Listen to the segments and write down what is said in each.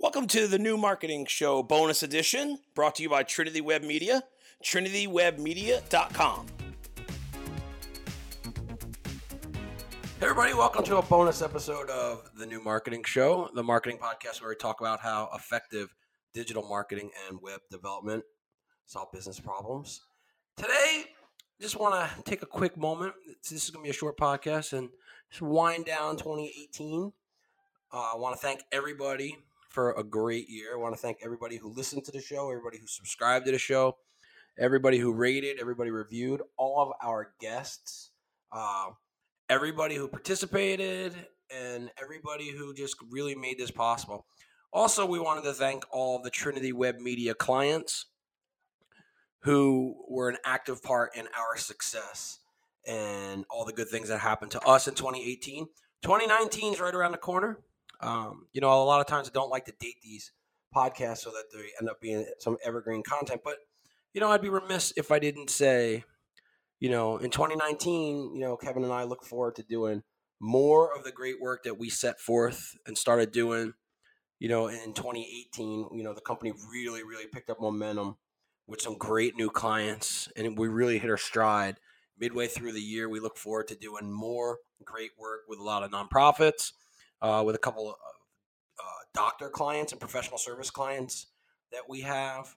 Welcome to the new marketing show bonus edition brought to you by Trinity Web Media, trinitywebmedia.com. Hey everybody, welcome to a bonus episode of the new marketing show, the marketing podcast where we talk about how effective digital marketing and web development solve business problems. Today, just want to take a quick moment. This is going to be a short podcast and just wind down 2018. Uh, I want to thank everybody for a great year. I want to thank everybody who listened to the show, everybody who subscribed to the show, everybody who rated, everybody reviewed, all of our guests, uh, everybody who participated, and everybody who just really made this possible. Also, we wanted to thank all the Trinity Web Media clients who were an active part in our success and all the good things that happened to us in 2018. 2019 is right around the corner. Um, you know, a lot of times I don't like to date these podcasts so that they end up being some evergreen content. But you know, I'd be remiss if I didn't say, you know, in 2019, you know, Kevin and I look forward to doing more of the great work that we set forth and started doing. You know, in 2018, you know, the company really, really picked up momentum with some great new clients, and we really hit our stride midway through the year. We look forward to doing more great work with a lot of nonprofits uh, with a couple of uh, doctor clients and professional service clients that we have,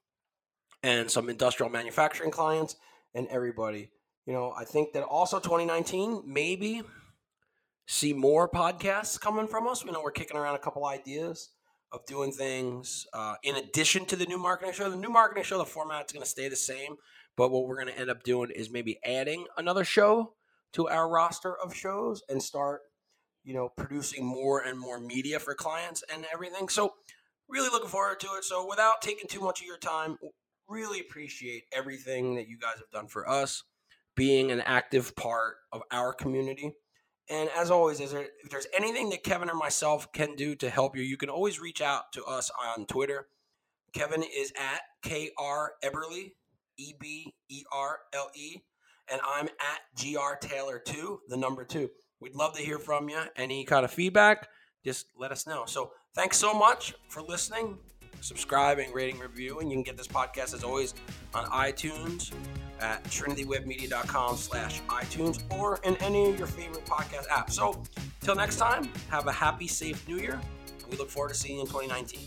and some industrial manufacturing clients, and everybody. You know, I think that also 2019 maybe see more podcasts coming from us. We know we're kicking around a couple ideas of doing things uh, in addition to the new marketing show. The new marketing show, the format's going to stay the same, but what we're going to end up doing is maybe adding another show to our roster of shows and start you know, producing more and more media for clients and everything. So, really looking forward to it. So, without taking too much of your time, really appreciate everything that you guys have done for us, being an active part of our community. And as always, is there, if there's anything that Kevin or myself can do to help you, you can always reach out to us on Twitter. Kevin is at KR Eberle, E B E R L E, and I'm at GR Taylor 2, the number 2. We'd love to hear from you. Any kind of feedback, just let us know. So thanks so much for listening, subscribing, rating, reviewing. You can get this podcast as always on iTunes at trinitywebmedia.com slash iTunes or in any of your favorite podcast apps. So till next time, have a happy, safe new year. And we look forward to seeing you in 2019.